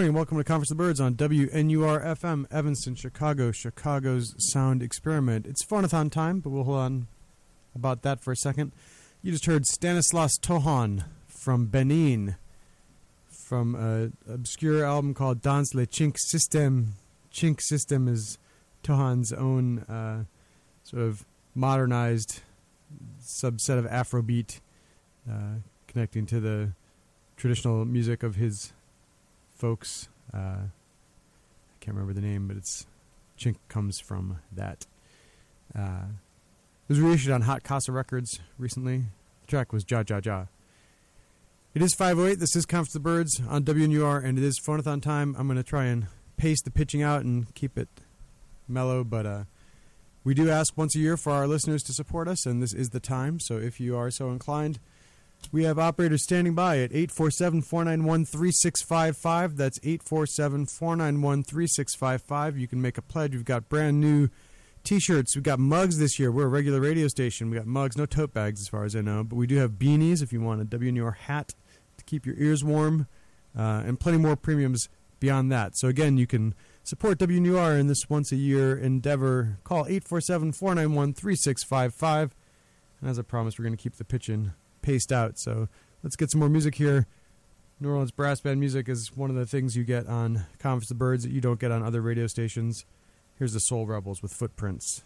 morning. Welcome to Conference of the Birds on WNUR FM, Evanston, Chicago, Chicago's sound experiment. It's phonathon time, but we'll hold on about that for a second. You just heard Stanislas Tohon from Benin from an obscure album called Dans le Tchink System. Tchink System is Tohon's own uh, sort of modernized subset of Afrobeat, uh, connecting to the traditional music of his folks. Uh, I can't remember the name, but it's Tchink comes from that. Uh, it was reissued on Hot Casa Records recently. The track was Ja Ja Ja. It is 508. This is Conference of the Birds on WNUR, and it is phonathon time. I'm going to try and pace the pitching out and keep it mellow, but uh, we do ask once a year for our listeners to support us, and this is the time. So if you are so inclined, we have operators standing by at 847 491 3655. That's 847 491 3655. You can make a pledge. We've got brand new t shirts. We've got mugs this year. We're a regular radio station. we got mugs, no tote bags as far as I know, but we do have beanies if you want a WNUR hat to keep your ears warm, uh, and plenty more premiums beyond that. So again, you can support WNR in this once a year endeavor. Call 847 491 3655. And as I promised, we're going to keep the pitching paced out. So let's get some more music here. New Orleans brass band music is one of the things you get on Conference of Birds that you don't get on other radio stations. Here's the Soul Rebels with Footprints.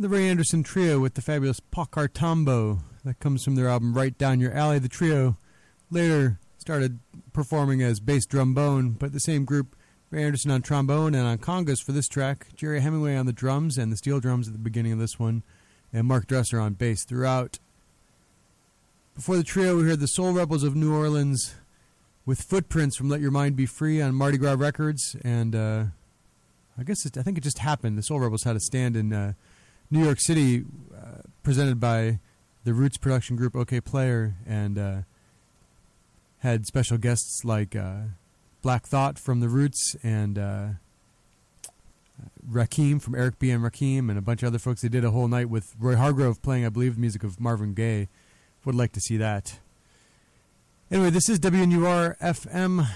The Ray Anderson Trio with the fabulous Tambo. That comes from their album Right Down Your Alley. The trio later started performing as BassDrumBone, but the same group, Ray Anderson on trombone and on congas for this track, Gerry Hemingway on the drums and the steel drums at the beginning of this one, and Mark Dresser on bass throughout. Before the trio, we heard the Soul Rebels of New Orleans with footprints from Let Your Mind Be Free on Mardi Gras Records, and uh, I guess it, I think it just happened. The Soul Rebels had a stand in uh, New York City, uh, presented by the Roots production group Okayplayer, and uh, had special guests like uh, Black Thought from the Roots and uh, Rakim from Eric B. and Rakim, and a bunch of other folks. They did a whole night with Roy Hargrove playing, I believe, the music of Marvin Gaye. Would like to see that. Anyway, this is WNUR FM.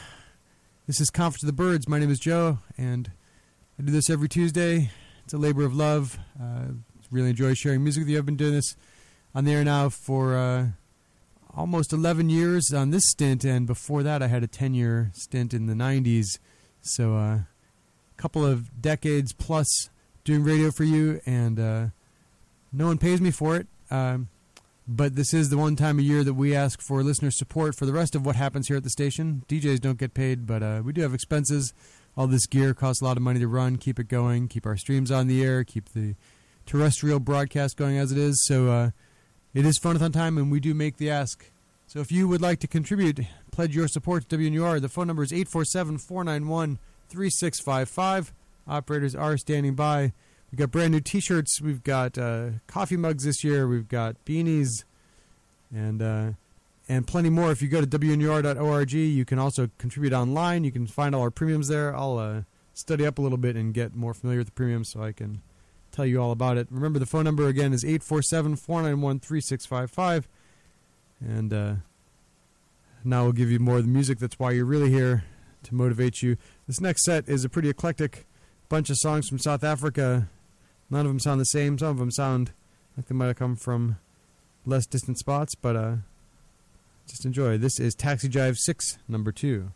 This is Conference of the Birds. My name is Joe, and I do this every Tuesday. It's a labor of love. Uh, really enjoy sharing music with you. I've been doing this on the air now for uh, almost 11 years on this stint, and before that, I had a 10 year stint in the 90s. So, uh, a couple of decades plus doing radio for you, and uh, no one pays me for it. Um, but this is the one time a year that we ask for listener support for the rest of what happens here at the station. DJs don't get paid, but uh, we do have expenses. All this gear costs a lot of money to run, keep it going, keep our streams on the air, keep the terrestrial broadcast going as it is. So uh, it is fun time, and we do make the ask. So if you would like to contribute, pledge your support to WNUR, the phone number is 847 491 3655. Operators are standing by. We've got brand new T-shirts. We've got uh, coffee mugs this year. We've got beanies, and uh, and plenty more. If you go to wnur.org, you can also contribute online. You can find all our premiums there. I'll uh, study up a little bit and get more familiar with the premiums so I can tell you all about it. Remember, the phone number again is 847 491 3655. And uh, now we'll give you more of the music. That's why you're really here to motivate you. This next set is a pretty eclectic bunch of songs from South Africa None of them sound the same. Some of them sound like they might have come from less distant spots, but uh, just enjoy. This is Taxi Jive 6, number 2.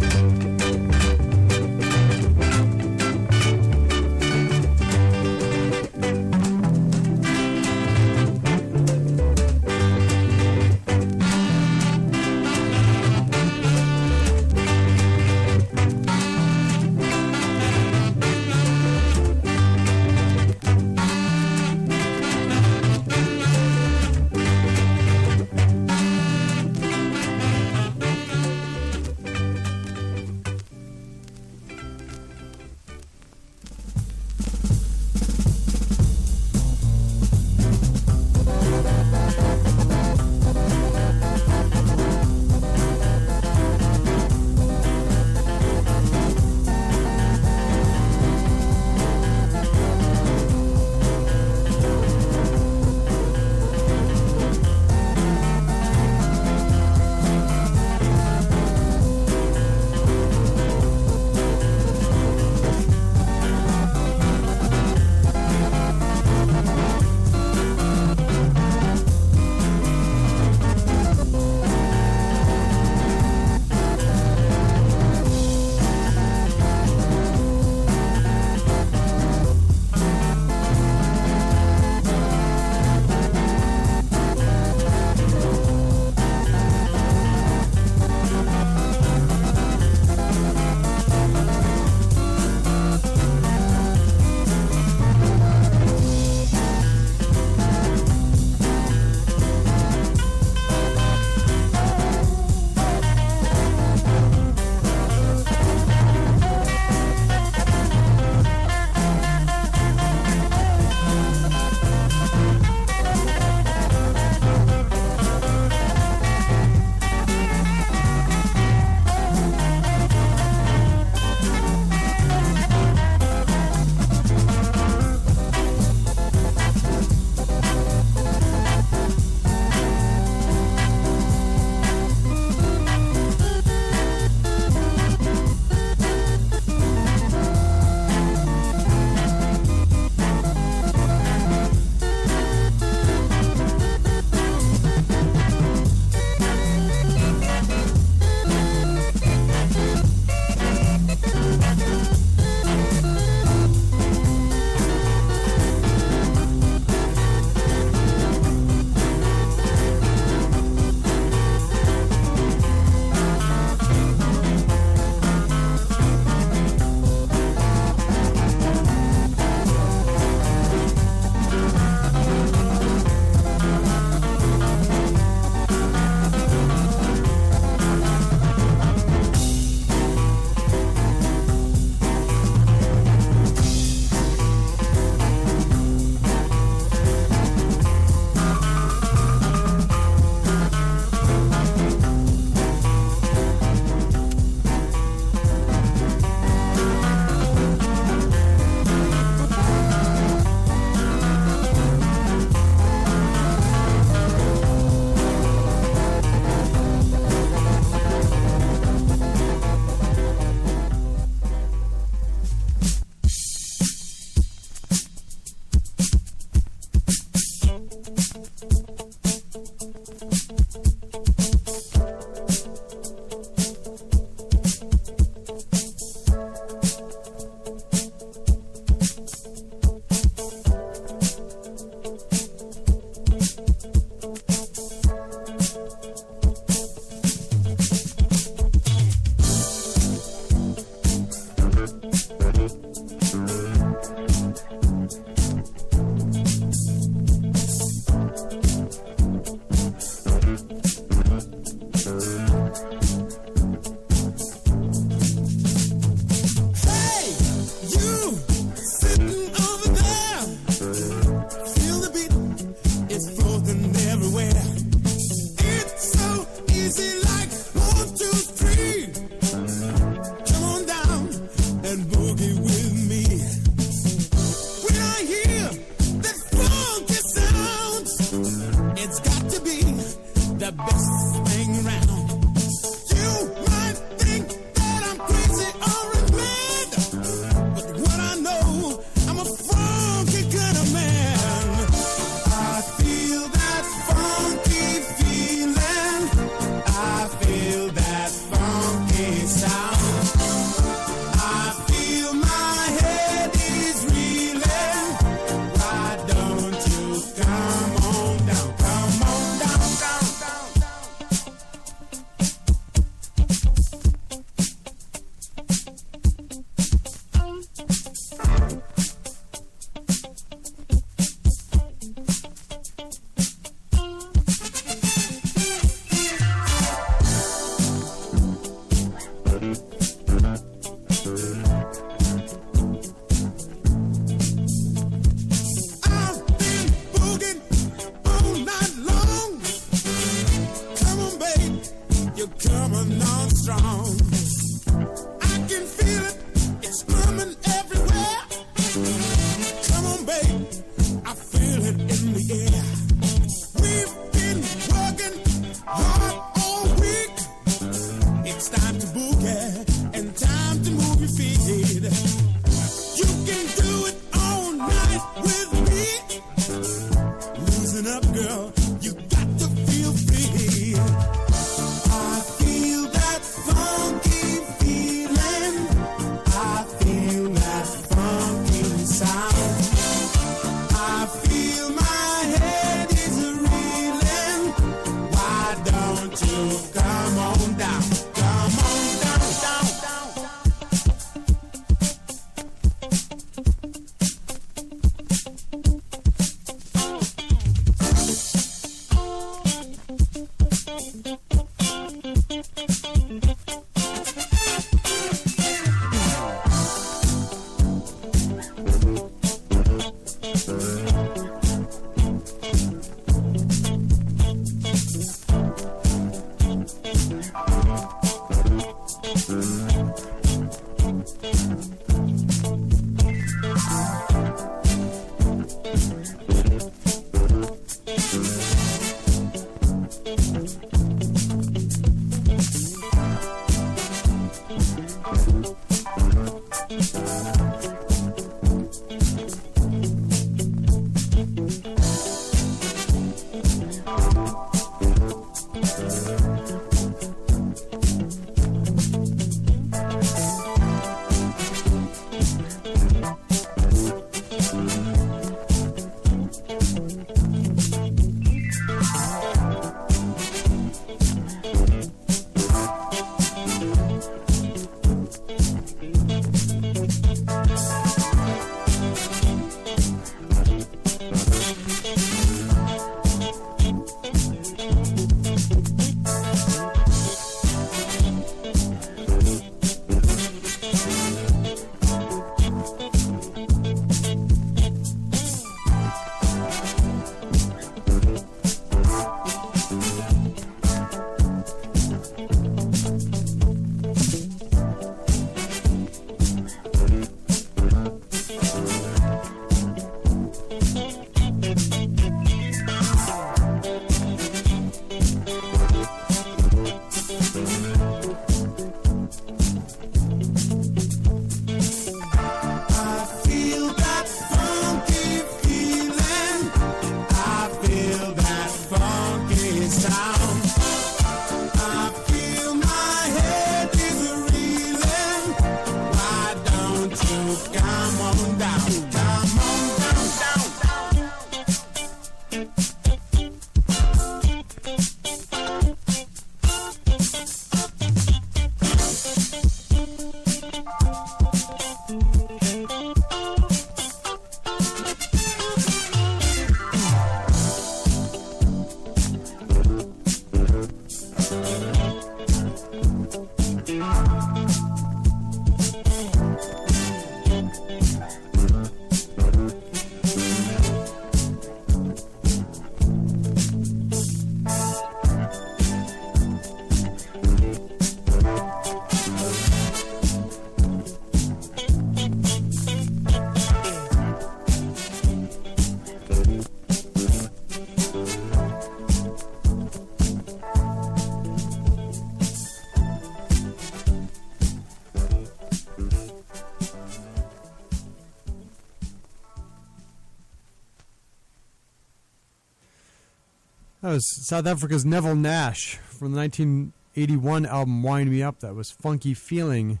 South Africa's Neville Nash from the 1981 album Wind Me Up. That was Funky Feeling.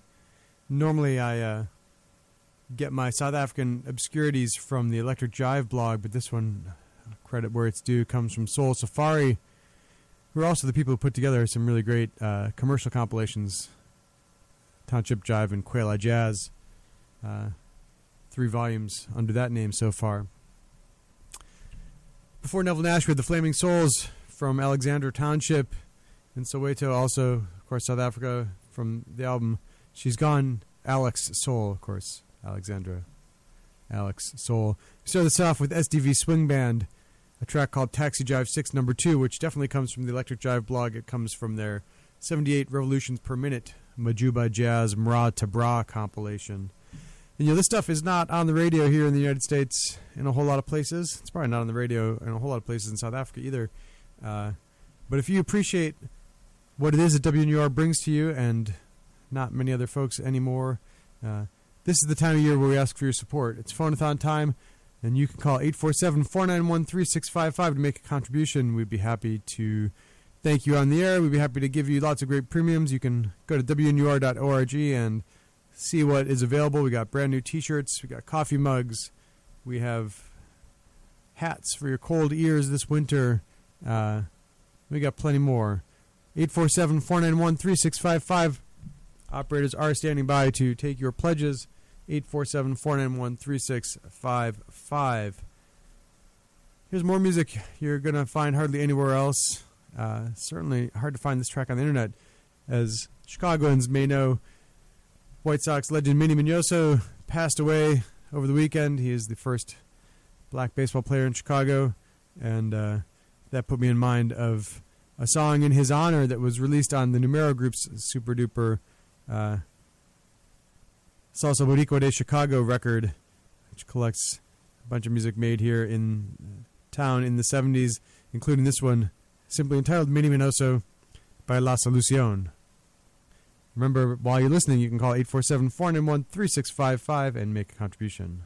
Normally, I uh, get my South African obscurities from the Electric Jive blog, but this one, credit where it's due, comes from Soul Safari, who are also the people who put together some really great uh, commercial compilations Township Jive and Kwela Jazz. Uh, three volumes under that name so far. Before Neville Nash, we had the Flaming Souls from Alexandra Township in Soweto. Also, of course, South Africa from the album She's Gone, Alex Soul, of course. Alexandra. Alex Soul. We started this off with SDV Swing Band, a track called Taxi Jive 6 number 2, which definitely comes from the Electric Jive blog. It comes from their 78 revolutions per minute Majuba Jazz Mra Tabra compilation. And, you know, this stuff is not on the radio here in the United States in a whole lot of places. It's probably not on the radio in a whole lot of places in South Africa either. Uh, but if you appreciate what it is that WNUR brings to you, and not many other folks anymore, uh, this is the time of year where we ask for your support. It's phonathon time, and you can call 847 491 3655 to make a contribution. We'd be happy to thank you on the air. We'd be happy to give you lots of great premiums. You can go to WNUR.org and see what is available. We got brand new t shirts, we got coffee mugs, we have hats for your cold ears this winter. Uh, we got plenty more. 847 491 3655. Operators are standing by to take your pledges. 847 491 3655. Here's more music you're going to find hardly anywhere else. Uh, certainly hard to find this track on the internet. As Chicagoans may know, White Sox legend Minnie Minoso passed away over the weekend. He is the first black baseball player in Chicago, and uh, that put me in mind of a song in his honor that was released on the Numero Group's super duper uh, Salsa Boricua de Chicago record, which collects a bunch of music made here in town in the 70s, including this one, simply entitled Minnie Minoso by La Solucion. Remember, while you're listening, you can call 847 491 3655 and make a contribution.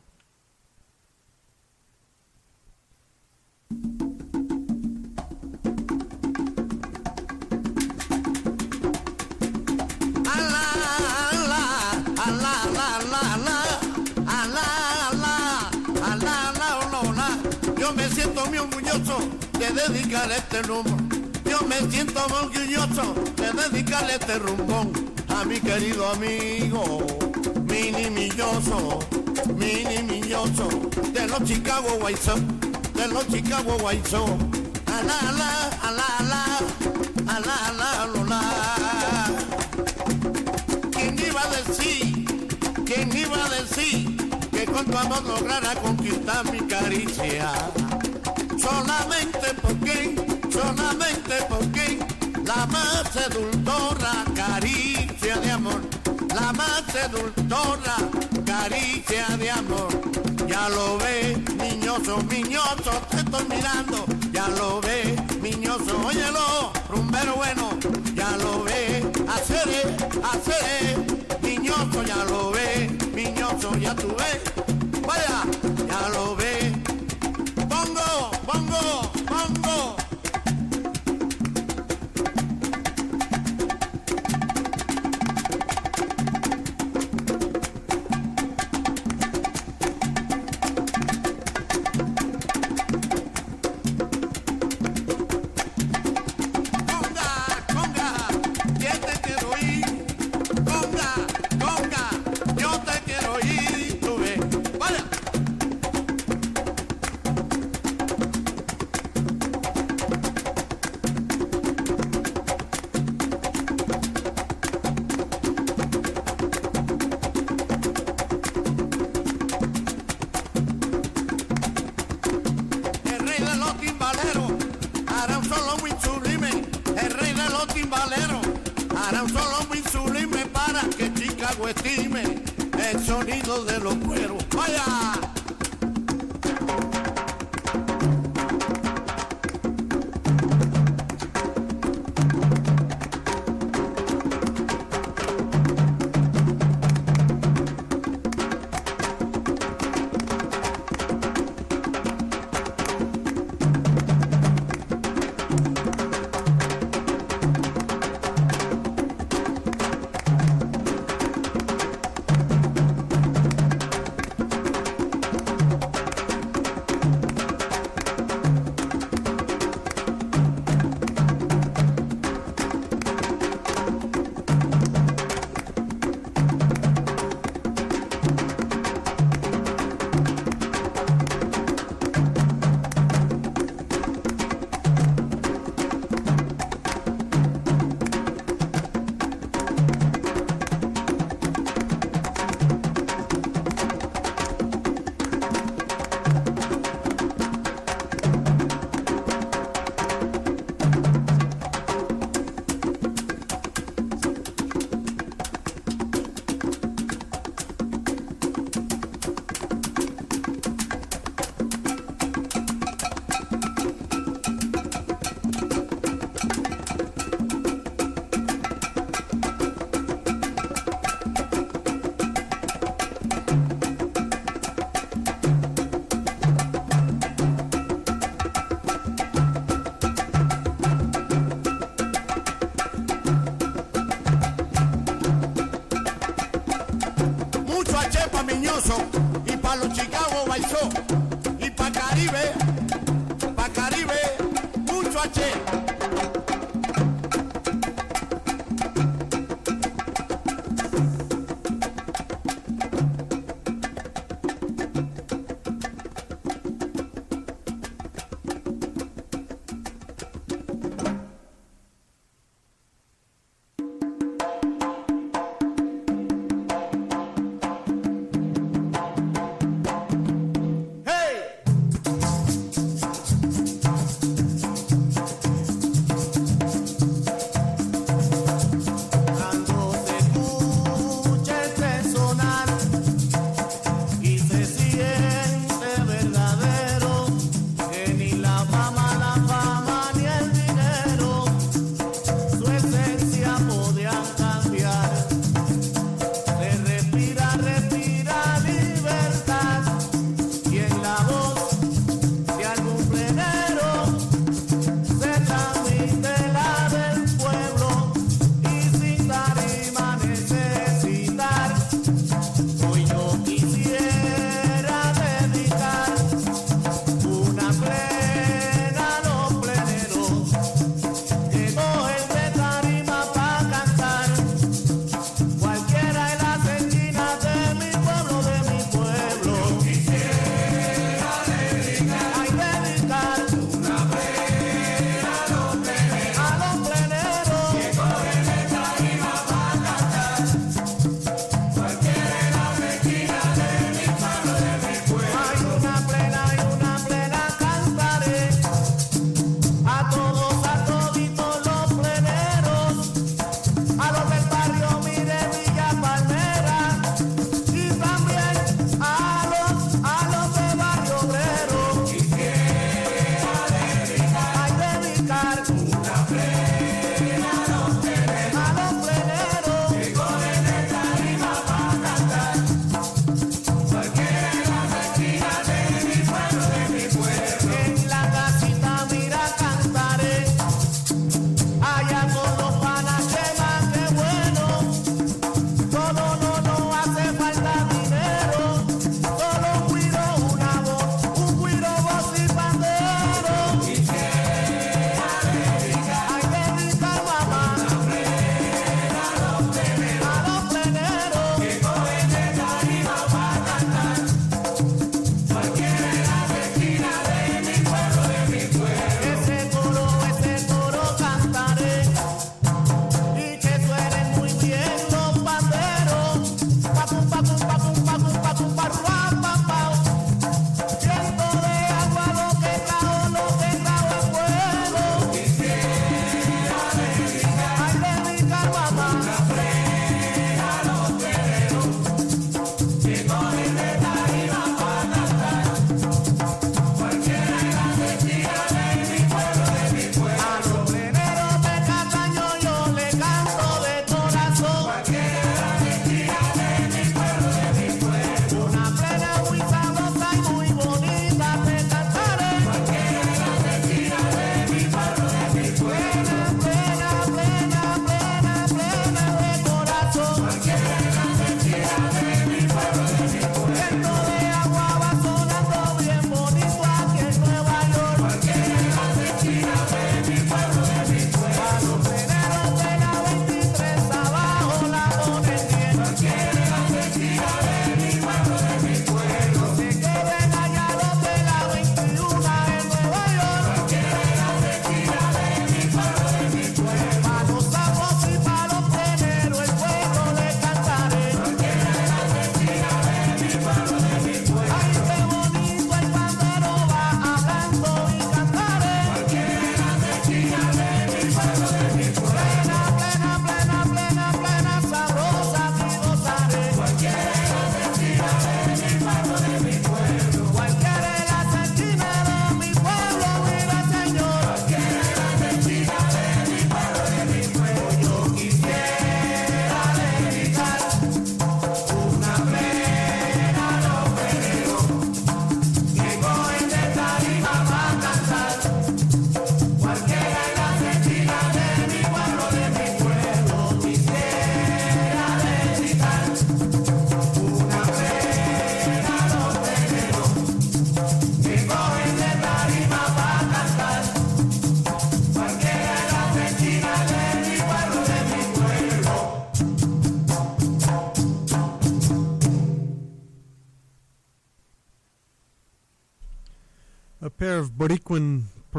Siento muy orgulloso de dedicarle este rumbo. Yo me siento muy orgulloso de dedicarle este rumbón a mi querido amigo Mini Milloso, Mini Milloso, de los Chicago White de los Chicago White Sox. Ala, ala, ala, ala. ¿Quién iba a decir? ¿Quién iba a decir que con tu amor lograra conquistar mi caricia? Solamente porque, solamente porque la más seductora caricia de amor, la más seductora caricia de amor. Ya lo ve, niñoso, niñoso, te estoy mirando. Ya lo ve, niñoso, óyelo, rumbero bueno. Ya lo ve, hacer, hacer, niñoso, ya lo ve, niñoso, ya tú ves. Vaya, ya lo ve.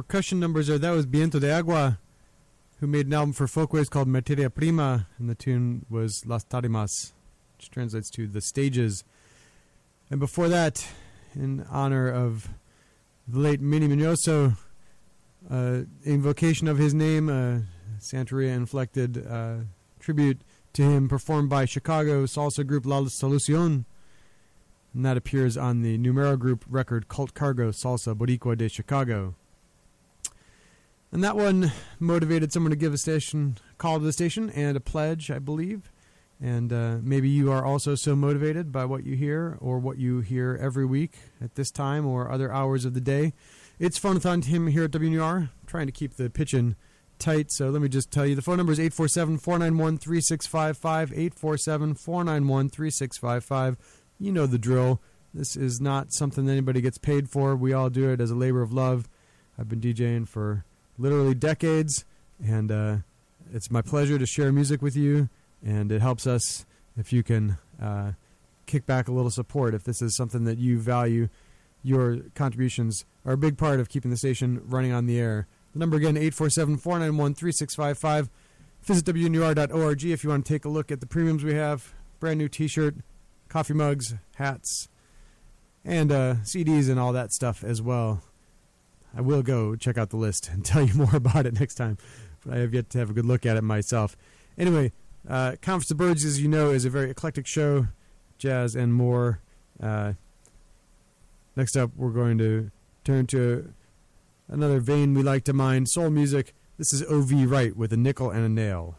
Percussion numbers there. That was Viento de Agua, who made an album for Folkways called Materia Prima, and the tune was Las Tarimas, which translates to the stages. And before that, in honor of the late Minnie Minoso, uh, invocation of his name, uh, Santeria inflected uh, tribute to him performed by Chicago salsa group La Solucion. And that appears on the Numero Group record Cult Cargo Salsa Boricua de Chicago. And that one motivated someone to give a station call to the station and a pledge, I believe. And uh, maybe you are also so motivated by what you hear or what you hear every week at this time or other hours of the day. It's Phonathon Tim here at WNUR, trying to keep the pitching tight. So let me just tell you the phone number is 847 491 3655. 847 491 3655. You know the drill. This is not something anybody gets paid for. We all do it as a labor of love. I've been DJing for literally decades, and uh, it's my pleasure to share music with you. And it helps us if you can uh, kick back a little support. If this is something that you value, your contributions are a big part of keeping the station running on the air. The number again, 847 491 3655. Visit WNUR.org if you want to take a look at the premiums we have. Brand new t shirt, coffee mugs, hats, and uh, CDs and all that stuff as well. I will go check out the list and tell you more about it next time. But I have yet to have a good look at it myself. Anyway, uh, Conference of Birds, as you know, is a very eclectic show, jazz and more. Uh, next up, we're going to turn to another vein we like to mine soul music. This is O.V. Wright with a nickel and a nail.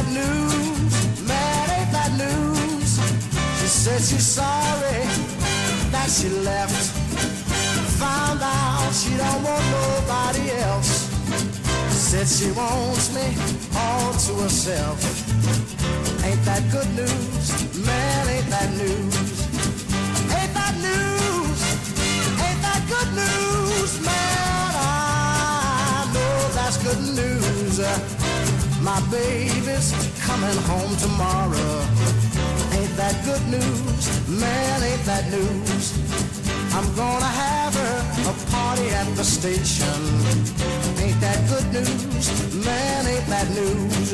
That news? Man, ain't that news? She said she's sorry that she left. Found out she don't want nobody else. Said she wants me all to herself. Ain't that good news? Man, ain't that news? My baby's coming home tomorrow. Ain't that good news? Man, ain't that news? I'm gonna have her a party at the station. Ain't that good news? Man, ain't that news?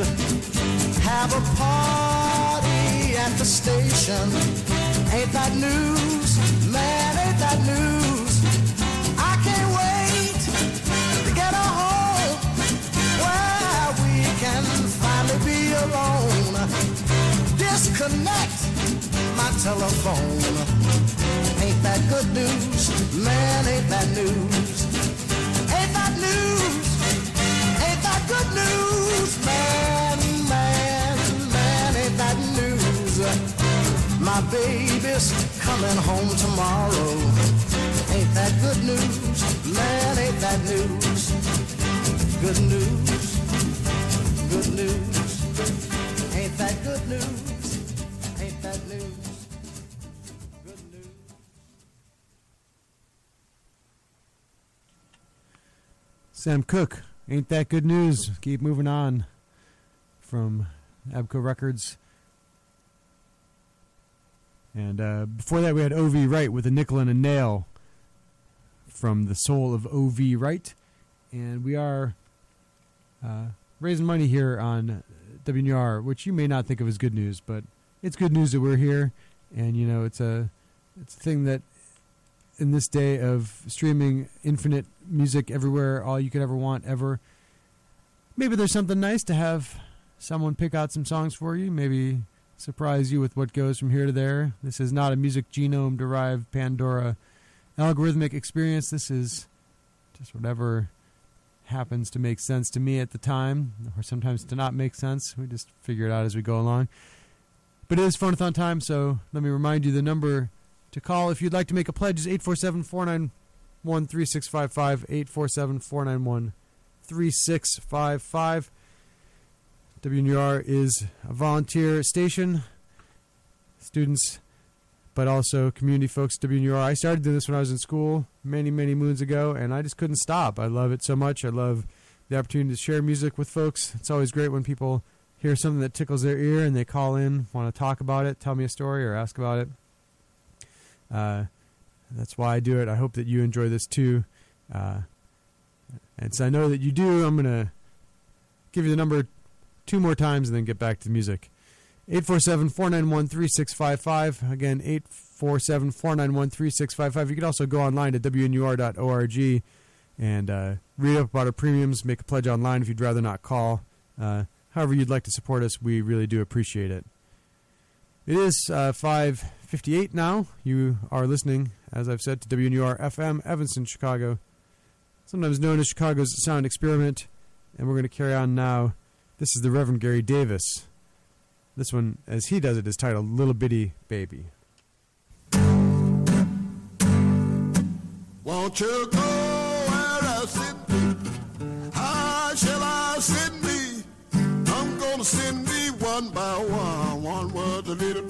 Have a party at the station. Ain't that news? Man, ain't that news? I can't wait to get her home alone. Disconnect my telephone. Ain't that good news? Man, ain't that news? Ain't that news? Ain't that good news? Man, man, man, ain't that news? My baby's coming home tomorrow. Ain't that good news? Man, ain't that news? Good news, good news. Ain't that good news? Ain't that news? Good news. Sam Cooke, ain't that good news? Keep moving on from ABKCO Records. And uh, before that, we had O.V. Wright with a nickel and a nail from the soul of O.V. Wright. And we are uh, raising money here on WNR, which you may not think of as good news, but it's good news that we're here. And, you know, it's a, it's a thing that in this day of streaming infinite music everywhere, all you could ever want ever. Maybe there's something nice to have someone pick out some songs for you. Maybe surprise you with what goes from here to there. This is not a music genome derived Pandora algorithmic experience. This is just whatever happens to make sense to me at the time, or sometimes to not make sense. We just figure it out as we go along. But it is Phonathon time, so let me remind you the number to call if you'd like to make a pledge is 847 491 3655. 847 491 3655. WNUR is a volunteer station. Students, but also community folks WNUR. I started doing this when I was in school many, many moons ago, and I just couldn't stop. I love it so much. I love the opportunity to share music with folks. It's always great when people hear something that tickles their ear and they call in, want to talk about it, tell me a story, or ask about it. Uh, that's why I do it. I hope that you enjoy this too. Uh, and so I know that you do. I'm going to give you the number two more times and then get back to the music. 847 491 3655. Again, 847 491 3655. You can also go online to wnur.org and uh, read up about our premiums, make a pledge online if you'd rather not call. Uh, however, you'd like to support us, we really do appreciate it. It is uh, 558 now. You are listening, as I've said, to WNUR FM, Evanston, Chicago, sometimes known as Chicago's Sound Experiment. And we're going to carry on now. This is the Reverend Gary Davis. This one, as he does it, is titled Little Bitty Baby. Won't you go where I send me? How shall I send me? I'm gonna send me one by one. One was a little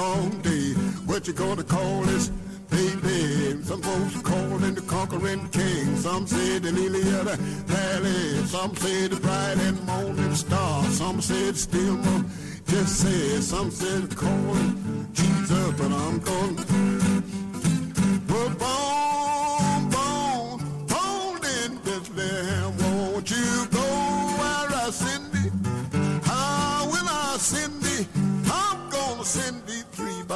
long day. What you gonna call this? Baby, some folks call him the conquering king. Some say the lily of the valley. Some say the bright and morning star. Some say the still moon. Just say, some say the calling Jesus, but I'm gonna.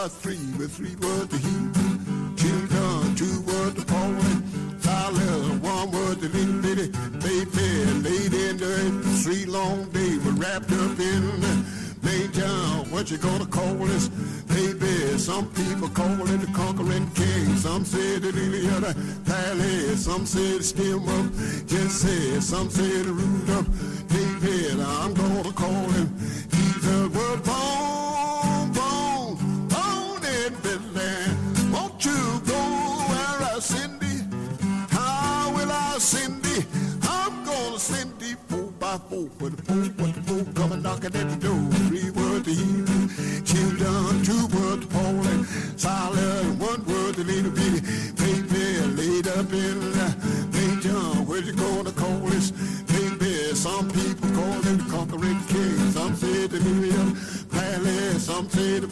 Three free with three words to heal. Children, two words to poet. Tyler, one word to little lady. Baby, laid in the three long days were wrapped up in. Major, what you gonna call this? Baby, some people call it the conquering king. Some say the lily of the. Some say the stem up. Just say, some say the root up. Baby, I'm gonna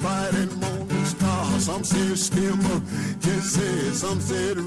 Friday morning star. Some say skimmer, just say, some say the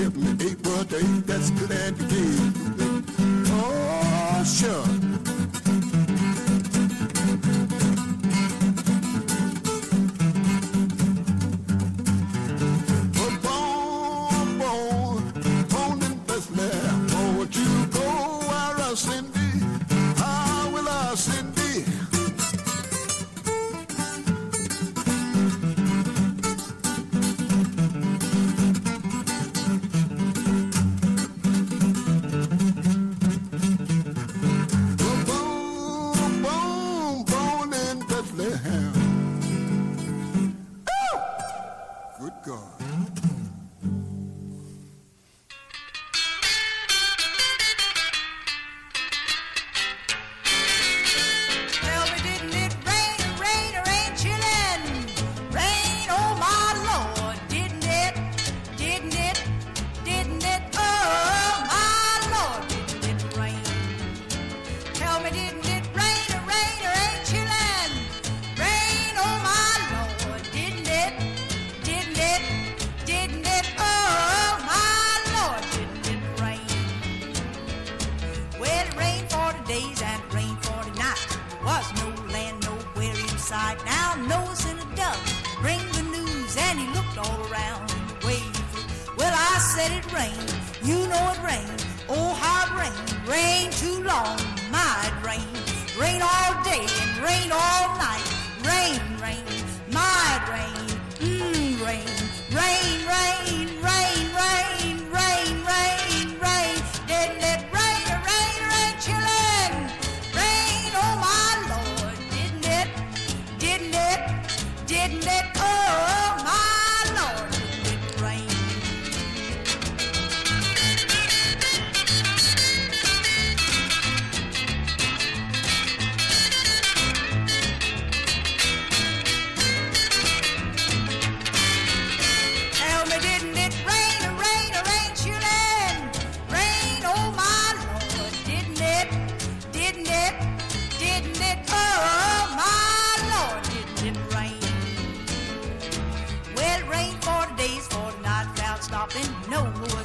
hit me.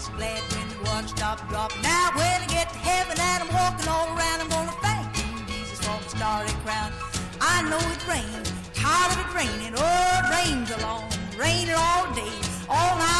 was glad when the water stopped dropping. Now when I get to heaven and I'm walking all around, I'm gonna thank you, Jesus, for the starry crown. I know it rains, tired of it raining. Oh, it rains along, raining all day, all night.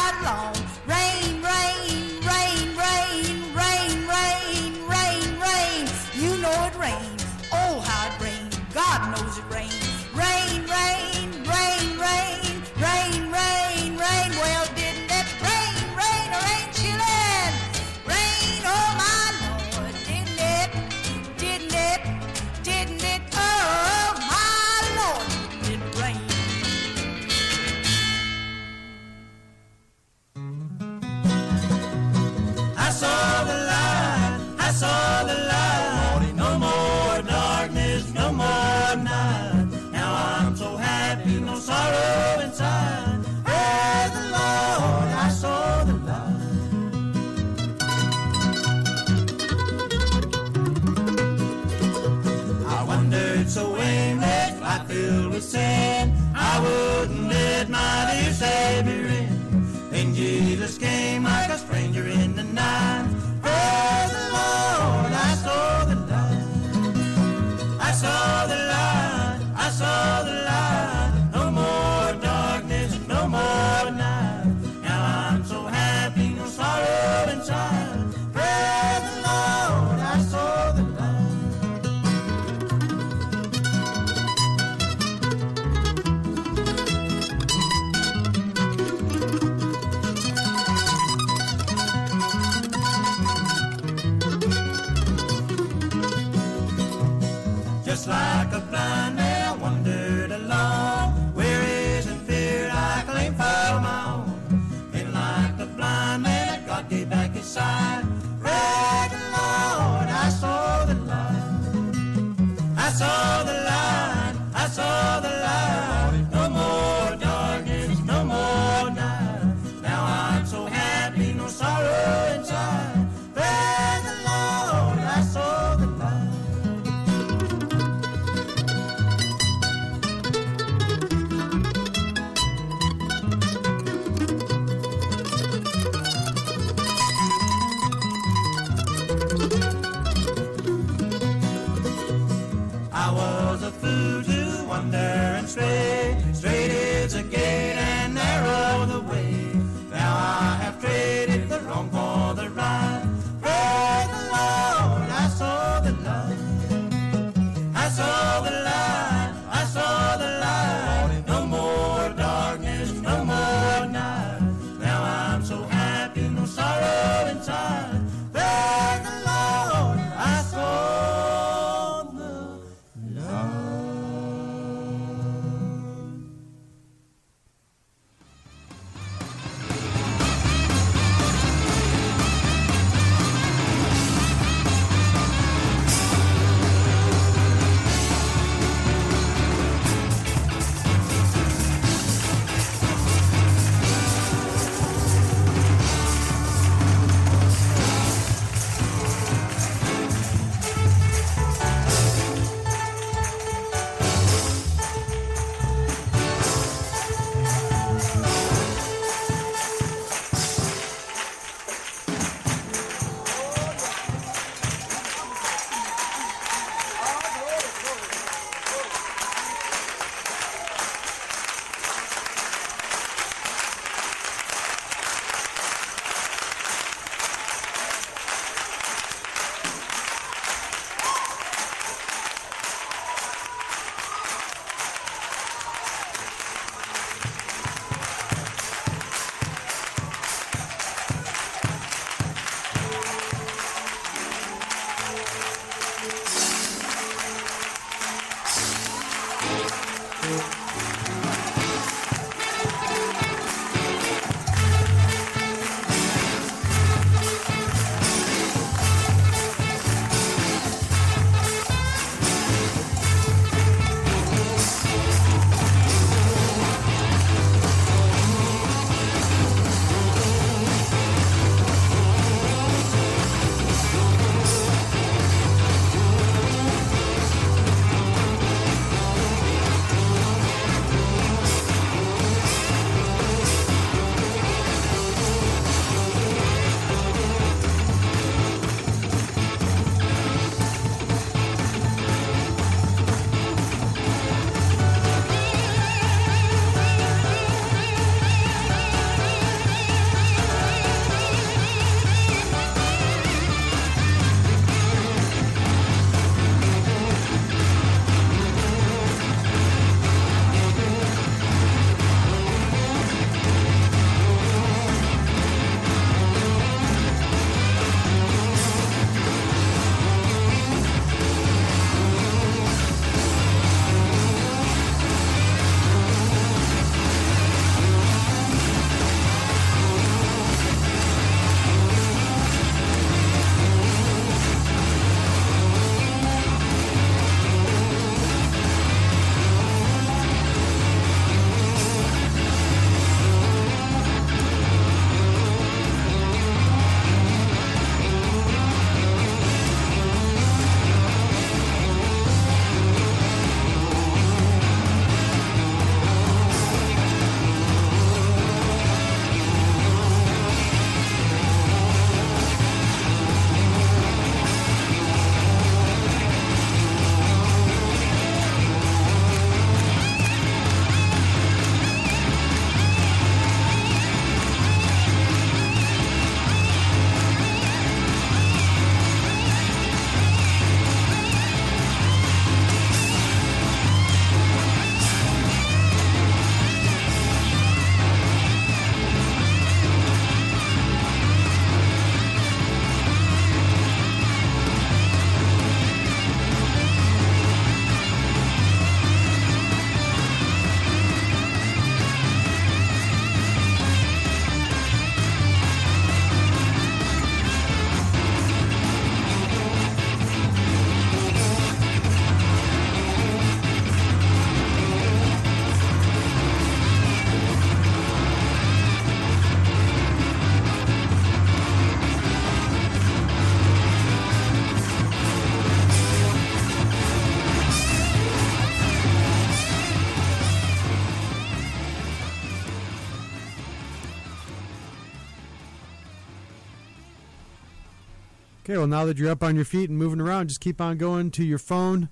Okay, well, now that you're up on your feet and moving around, just keep on going to your phone.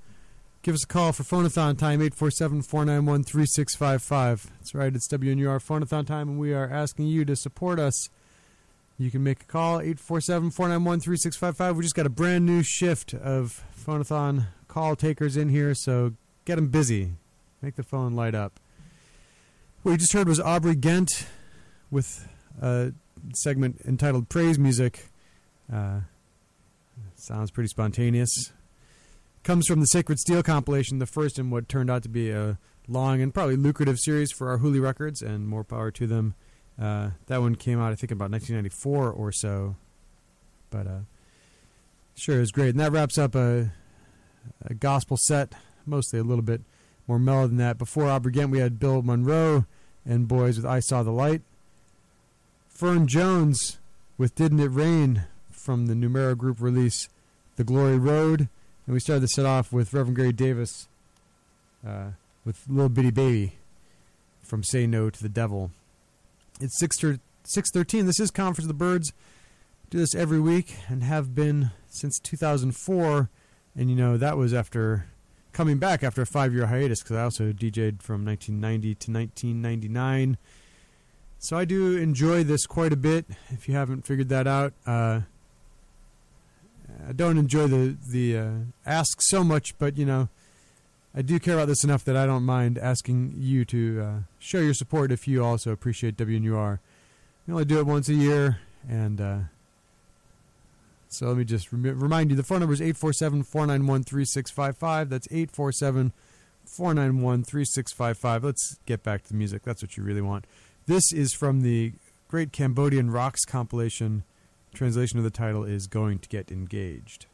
Give us a call for Phonathon time, 847 491 3655. That's right, it's WNUR Phonathon time, and we are asking you to support us. You can make a call, 847 491 3655. We just got a brand new shift of Phonathon call takers in here, so get them busy. Make the phone light up. What you just heard was Aubrey Ghent with a segment entitled Praise Music. Uh, sounds pretty spontaneous. Comes from the Sacred Steel compilation, the first in what turned out to be a long and probably lucrative series for Arhoolie Records, and more power to them. Uh, that one came out, I think, about 1994 or so. But uh, sure, it was great. And that wraps up a, a gospel set, mostly a little bit more mellow than that. Before Aubrey we had Bill Monroe and Boys with I Saw the Light. Fern Jones with Didn't It Rain from the Numero Group release, The Glory Road. And we started the set off with Reverend Gary Davis uh, with Little Bitty Baby from Say No to the Devil. It's 6 613. This is Conference of the Birds. Do this every week and have been since 2004. And, you know, that was after coming back after a five year hiatus because I also DJ'd from 1990 to 1999. So I do enjoy this quite a bit. If you haven't figured that out, uh, I don't enjoy the the uh, ask so much, but you know, I do care about this enough that I don't mind asking you to uh, show your support if you also appreciate WNUR. We only do it once a year, and uh, so let me just rem- remind you the phone number is 847 491 3655. That's 847 491 3655. Let's get back to the music. That's what you really want. This is from the Great Cambodian Rocks compilation. Translation of the title is Going to Get Engaged.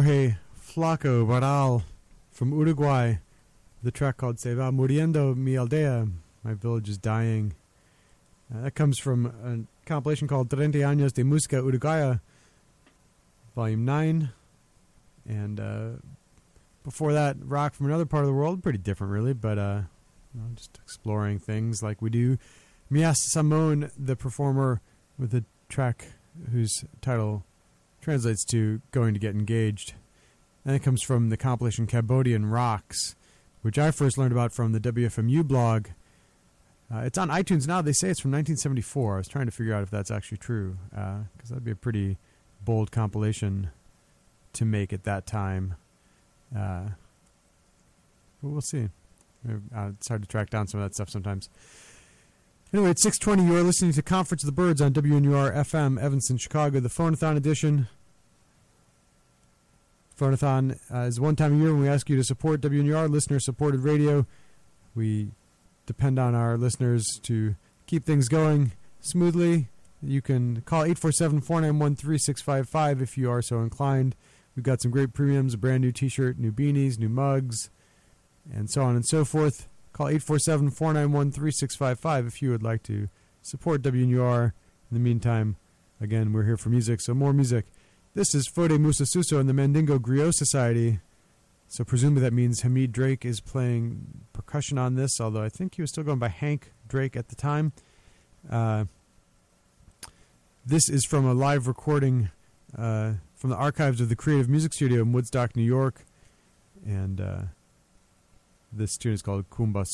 Jorge Flaco Baral from Uruguay. The track called Se va muriendo mi aldea. My village is dying. Uh, that comes from a compilation called Treinta años de música uruguaya, volume 9. And uh, before that, rock from another part of the world. Pretty different, really, but uh, you know, just exploring things like we do. Meas Samon, the performer, with the track whose title translates to Going to Get Engaged. And it comes from the compilation Cambodian Rocks, which I first learned about from the WFMU blog. Uh, it's on iTunes now. They say it's from 1974. I was trying to figure out if that's actually true, because that'd be a pretty bold compilation to make at that time. Uh, but we'll see. Uh, it's hard to track down some of that stuff sometimes. Anyway, it's 620. You are listening to Conference of the Birds on WNUR FM, Evanston, Chicago, the Phonathon edition. Phonathon uh, is one time a year when we ask you to support WNUR, listener-supported radio. We depend on our listeners to keep things going smoothly. You can call 847-491-3655 if you are so inclined. We've got some great premiums, a brand new t-shirt, new beanies, new mugs, and so on and so forth. Call 847-491-3655 if you would like to support WNUR. In the meantime, again, we're here for music, so more music. This is Foday Musa Suso and the Mandingo Griot Society. So presumably that means Hamid Drake is playing percussion on this, although I think he was still going by Hank Drake at the time. Uh, this is from a live recording uh, from the archives of the Creative Music Studio in Woodstock, New York. And uh, this tune is called Kumba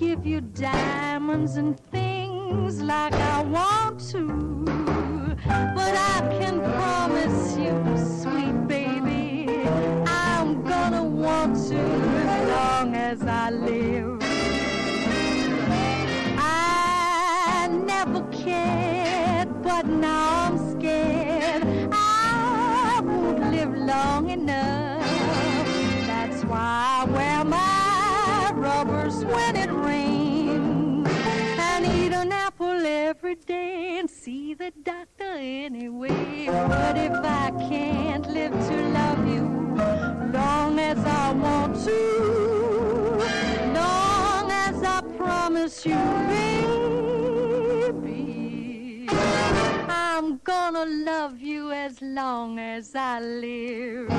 give you diamonds and things like I want to. But I can promise you, sweet baby, I'm gonna want to as long as I live. I never cared, but now. every day and see the doctor anyway. But if I can't live to love you long as I want to, long as I promise you, baby, I'm gonna love you as long as I live.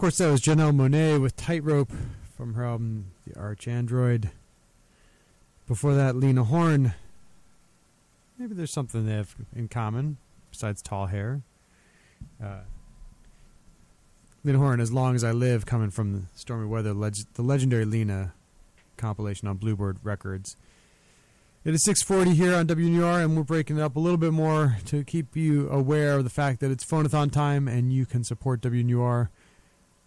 Course, that was Janelle Monáe with Tightrope from her album The ArchAndroid. Before that, Lena Horne. Maybe there's something they have in common besides tall hair. Uh, Lena Horne, As Long as I Live, coming from the Stormy Weather, leg- the legendary Lena compilation on Bluebird Records. It is 6:40 here on WNUR, and we're breaking it up a little bit more to keep you aware of the fact that it's phonathon time, and you can support WNUR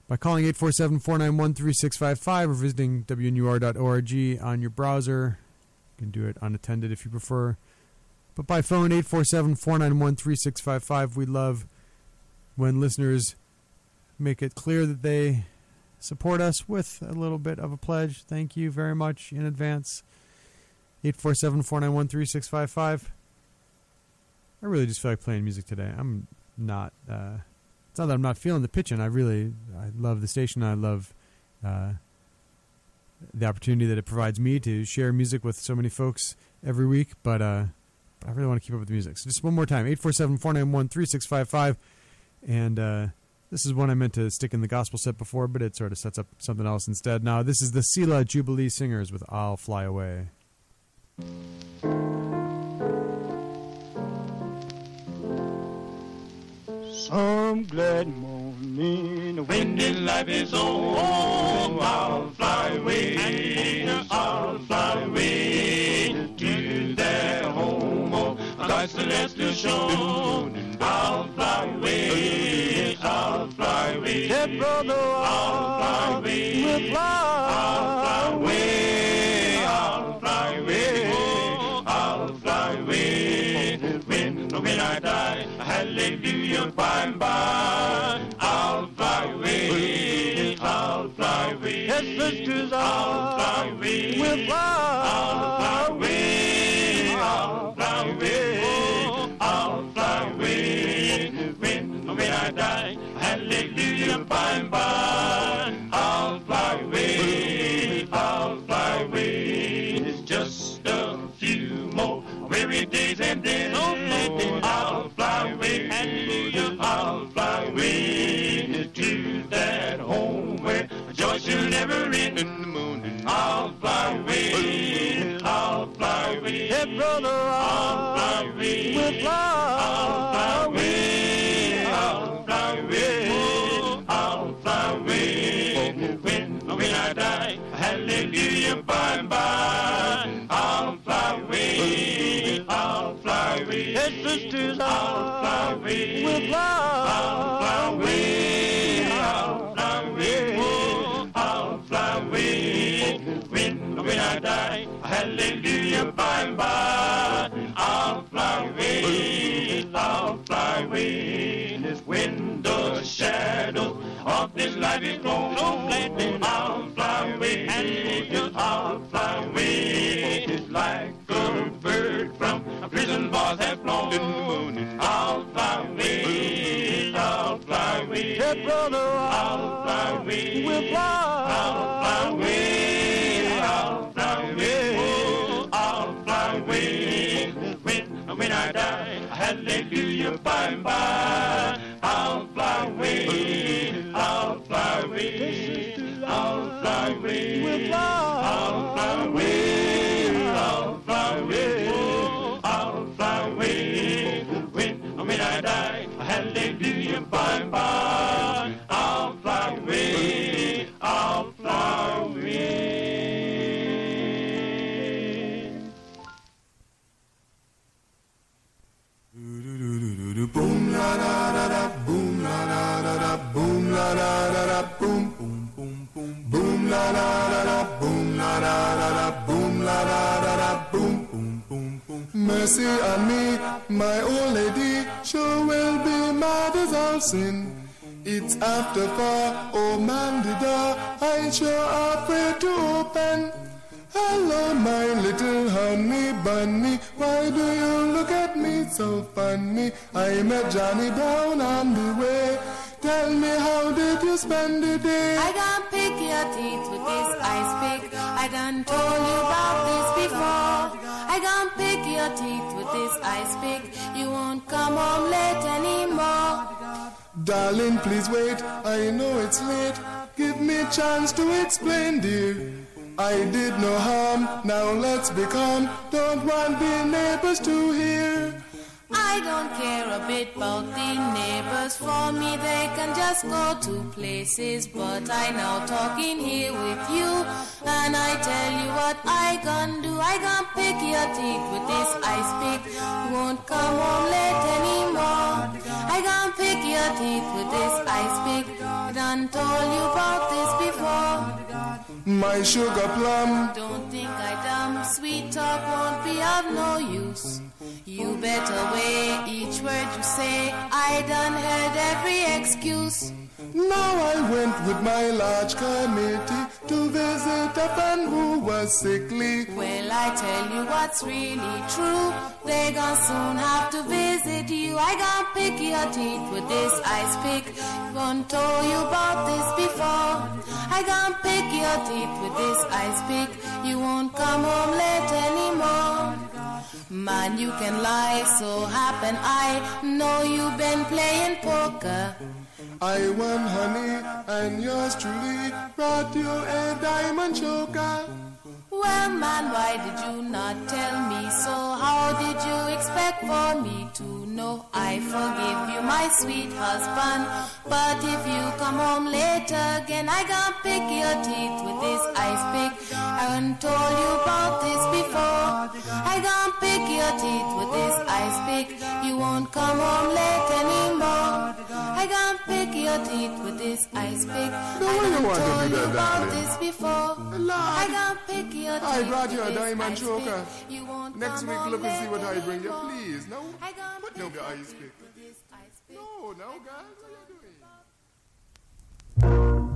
by calling 847-491-3655 or visiting WNUR.org on your browser. You can do it unattended if you prefer. But by phone, 847-491-3655. We love when listeners make it clear that they support us with a little bit of a pledge. Thank you very much in advance. 847-491-3655. I really just feel like playing music today. I'm not uh, it's not that I'm not feeling the pitching. I really I love the station. I love uh, the opportunity that it provides me to share music with so many folks every week. But uh, I really want to keep up with the music. So just one more time, 847-491-3655. And uh, this is one I meant to stick in the gospel set before, but it sort of sets up something else instead. Now, this is the Selah Jubilee Singers with I'll Fly Away. Some glad morning. When this life is on, I'll fly away, I'll fly away to that home of God's celestial shore. I'll fly away, I'll fly away, yeah, brother, I'll fly away, we'll fly, I'll fly away, hallelujah, by and by, I'll fly away, I'll fly away. Yes, sisters, I'll fly away, we'll fly, I'll fly away, I'll fly away, I'll fly away. When, when I die, hallelujah, by and by, days and days. Then I'll fly away, hallelujah, I'll fly away to that home where joy shall never end. In the morning. I'll fly away, I'll fly away, hey brother, I'll fly away, we'll fly, I'll fly away, I'll fly away, I'll fly away. When, when I die, hallelujah, by sisters, I'll fly away, we'll fly, I'll fly away, I'll fly away, I'll fly away. When, when I die, hallelujah, by and by, I'll fly away, I'll fly away. When the shadow of this life is gone, I'll fly away, I'll fly away. It's like from a prison bars have flown. I'll fly away, I'll fly away. Hey brother, I'll fly away. We'll fly. I'll fly away, I'll fly away. I'll fly away. When, when I die, hallelujah, by and by. I'll fly away, I'll fly away. Hallelujah, by and by. I'll fly away, I'll fly away. Boom la da da da, boom la da da da, boom la da da da, boom boom boom boom, boom la da da da, boom la da da da, boom la da da da, Mercy on me, my old lady, sure will be mad as all sin. It's after four, oh man, the door I sure afraid to open. Hello, my little honey bunny. Why do you look at me so funny? I met Johnny Brown on the way. Tell me, how did you spend the day? I done pick your teeth with this ice pick. I done told you about this before. I done pick your teeth with this ice pick. You won't come home late anymore. Darling, please wait. I know it's late. Give me a chance to explain, dear. I did no harm. Now let's be calm. Don't want the neighbors to hear. I don't care a bit about the neighbors. For me, they can just go to places. But I now talking here with you, and I tell you what I can do. I can pick your teeth with this ice pick. Won't come home late anymore. I can pick your teeth with this ice pick. Done told you about this before. My sugar plum. Don't think I dumb. Sweet talk won't be of no use. You better weigh each word you say. I done heard every excuse. Now I went with my large committee to visit a friend who was sickly. Well, I tell you what's really true. They gon' soon have to visit you. I gon' pick your teeth with this ice pick. Gonna you about this before. I gon' pick your teeth with this ice pick. You won't come home late anymore. Man, you can lie, so happen I know you've been playing poker. I won honey, and yours truly brought you a diamond choker. Well, man, why did you not tell me so? How did you expect for me to know? I forgive you, my sweet husband. But if you come home later again, I gonna pick your teeth with this ice pick. I told you about this before. I gonna pick your teeth with this ice pick. You won't come home late anymore. I gonna pick your teeth with this ice pick. I why you done want to do told you that, about this before. I gonna pick your teeth I brought you a diamond choker. You won't Next week, look and see what I bring you. Please, no. I Put pick down the your ice teeth pick. with this ice pick. No, no, guys, what are you doing?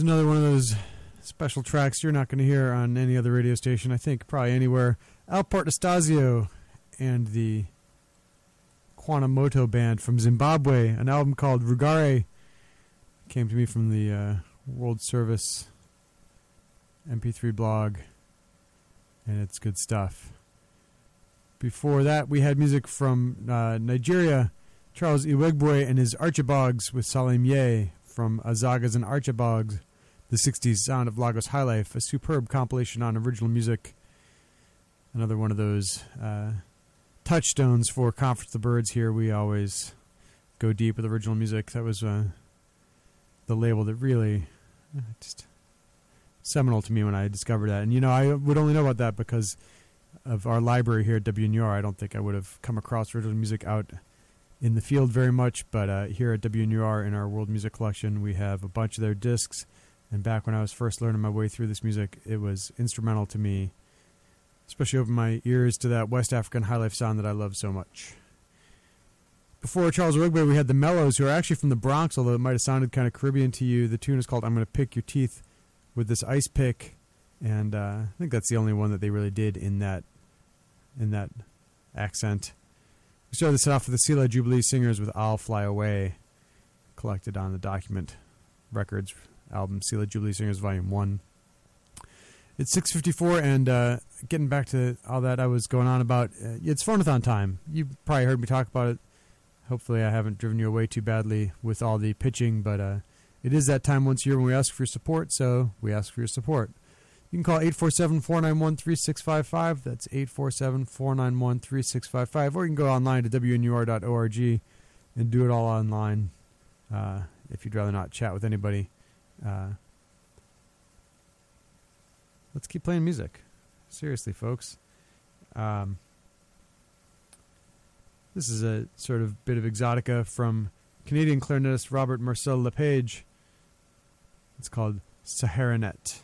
Another one of those special tracks you're not going to hear on any other radio station. I think probably anywhere. Alport Portastasio and the Quanamoto band from Zimbabwe. An album called Rugare came to me from the uh, World Service MP3 blog, and it's good stuff. Before that, we had music from uh, Nigeria, Charles Iwegbue and his Archibogs with Salim Ye from Azagas and Archibogs, the 60s sound of Lagos High Life, a superb compilation on original music. Another one of those uh, touchstones for Conference the Birds here. We always go deep with original music. That was uh, the label that really uh, just seminal to me when I discovered that. And, you know, I would only know about that because of our library here at WNUR. I don't think I would have come across original music out in the field very much, but uh, here at WNUR in our world music collection, we have a bunch of their discs. And back when I was first learning my way through this music, it was instrumental to me, especially open my ears to that West African high life sound that I love so much. Before Charles Rigby, we had the Mellows, who are actually from the Bronx, although it might have sounded kind of Caribbean to you. The tune is called "I'm Going to Pick Your Teeth" with this ice pick, and uh, I think that's the only one that they really did in that in that accent. We started this off with the Selah Jubilee Singers with I'll Fly Away, collected on the Document Records album, Selah Jubilee Singers Volume 1. It's 6.54, and uh, getting back to all that I was going on about, uh, it's Phonathon time. You probably heard me talk about it. Hopefully I haven't driven you away too badly with all the pitching, but uh, it is that time once a year when we ask for your support, so we ask for your support. You can call 847 491 3655. That's 847 491 3655. Or you can go online to WNUR.org and do it all online uh, if you'd rather not chat with anybody. Uh, let's keep playing music. Seriously, folks. Um, this is a sort of bit of exotica from Canadian clarinetist Robert Marcel Lepage. It's called Saharanet.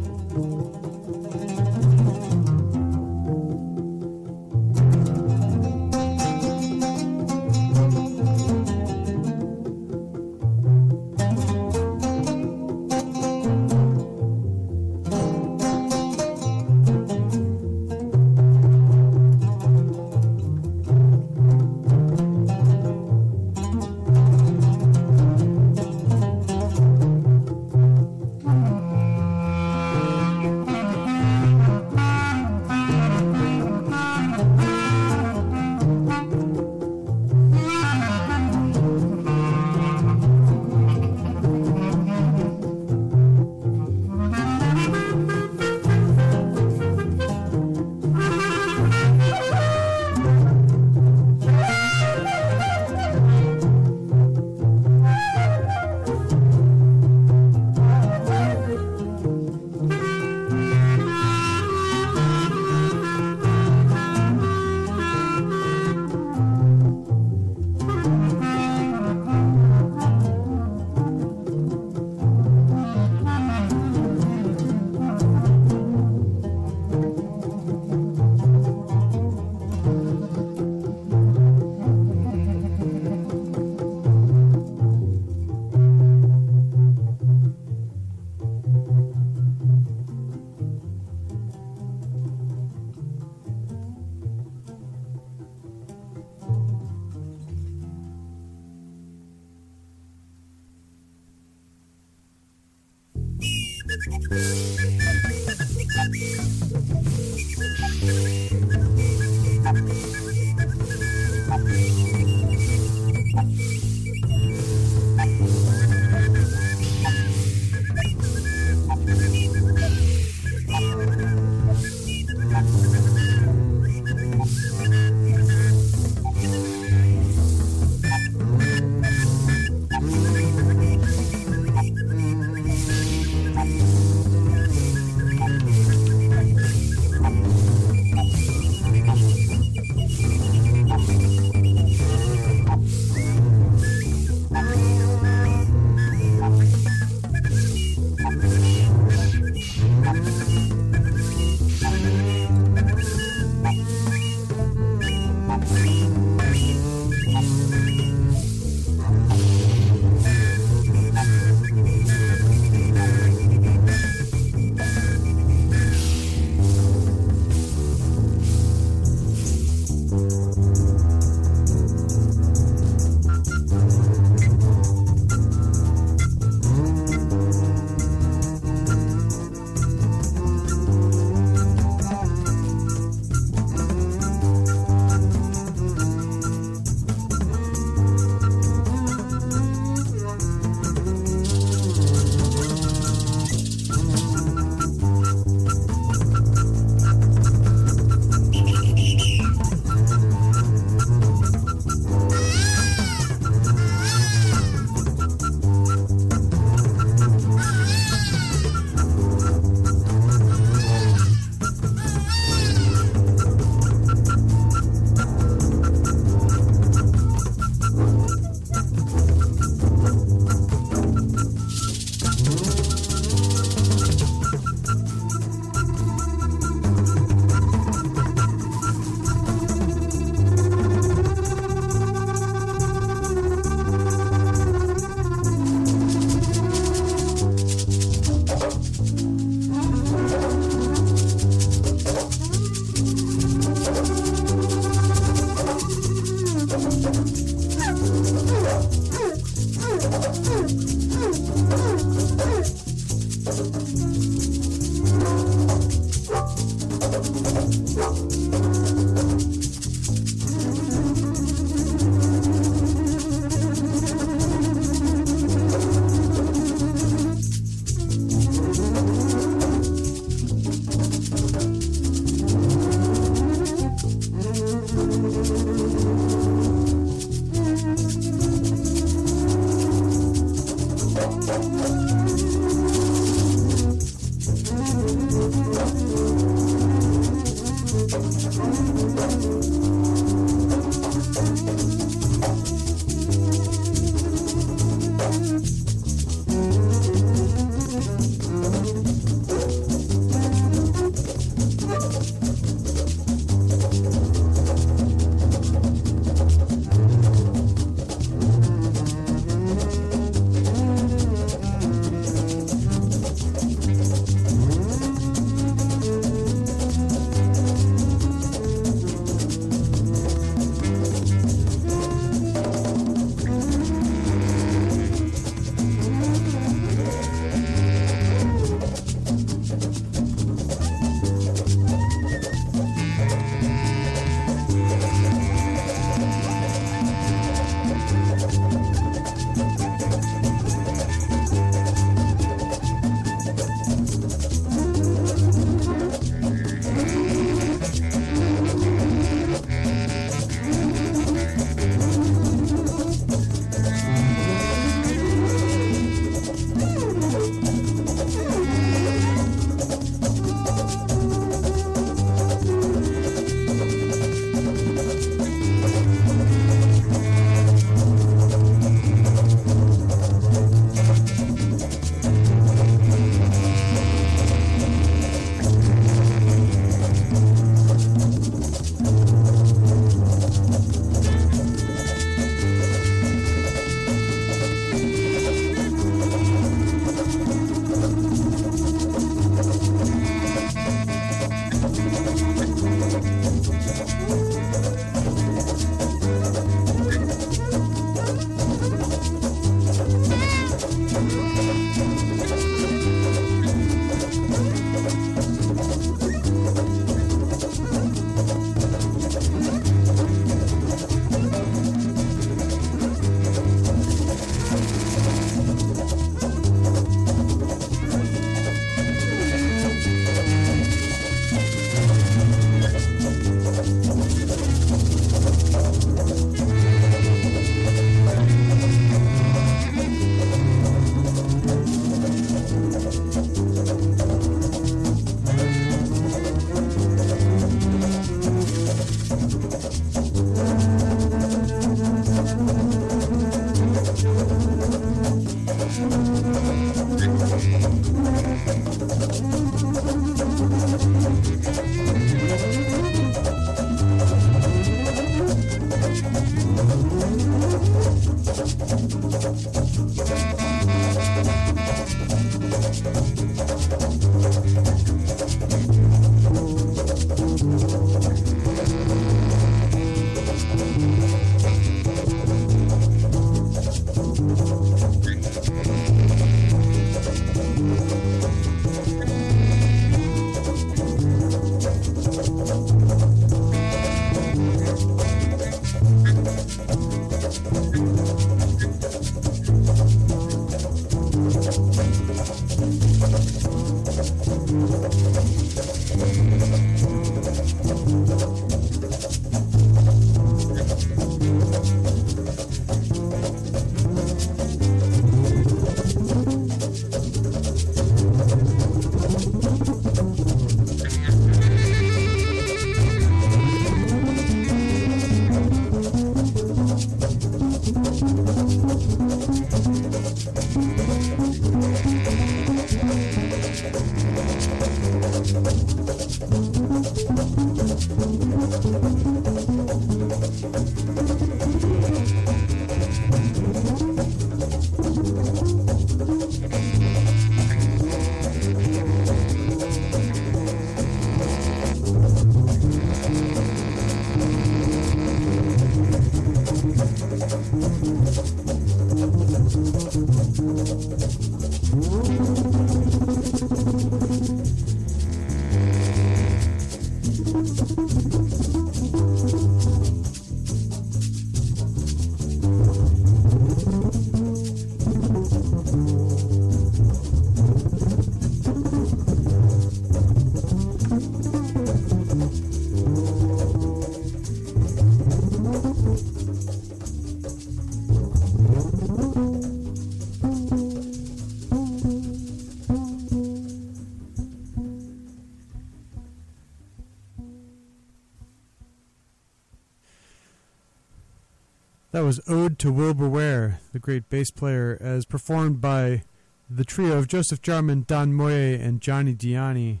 Was Ode to Wilbur Ware, the great bass player, as performed by the trio of Joseph Jarman, Don Moye, and Johnny Dyani.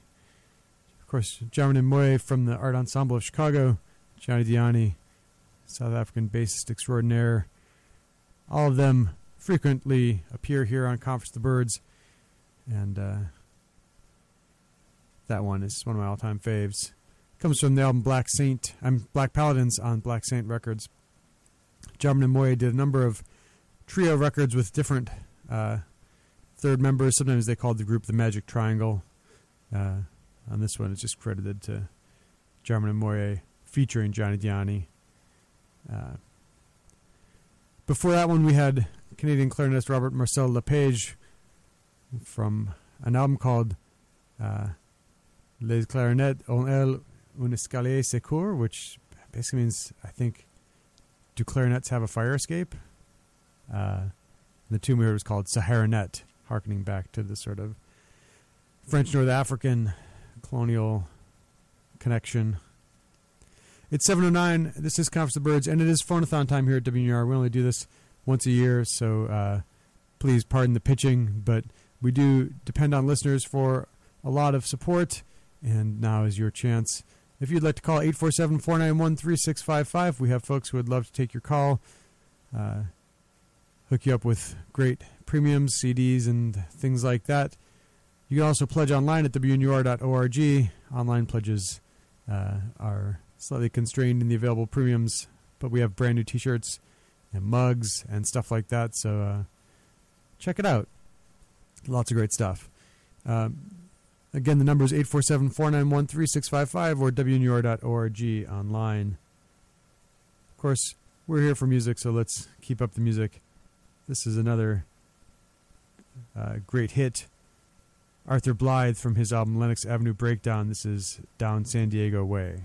Of course, Jarman and Moye from the Art Ensemble of Chicago, Johnny Dyani, South African bassist extraordinaire. All of them frequently appear here on Conference of the Birds, and uh, that one is one of my all-time faves. Comes from the album Black Saint. I'm Black Paladins on Black Saint Records. Jarman and Moye did a number of trio records with different uh, third members. Sometimes they called the group the Magic Triangle. Uh, on this one, it's just credited to Jarman and Moye featuring Johnny Dyani. Uh, before that one, we had Canadian clarinetist Robert Marcel Lepage from an album called uh, Les Clarinettes en elles un escalier secours, which basically means, I think, do clarinets have a fire escape? Uh, the tune we heard was called Saharanet, harkening back to the sort of French North African colonial connection. It's 7.09. This is Conference of the Birds, and it is phonathon time here at WNUR. We only do this once a year, so uh, please pardon the pitching, but we do depend on listeners for a lot of support, and now is your chance. If you'd like to call 847 491 3655, we have folks who would love to take your call, uh, hook you up with great premiums, CDs, and things like that. You can also pledge online at WNUR.org. Online pledges uh, are slightly constrained in the available premiums, but we have brand new t shirts and mugs and stuff like that, so uh, check it out. Lots of great stuff. Um, Again, the number is 847 491 3655 or WNUR.org online. Of course, we're here for music, so let's keep up the music. This is another uh, great hit. Arthur Blythe from his album Lenox Avenue Breakdown. This is Down San Diego Way.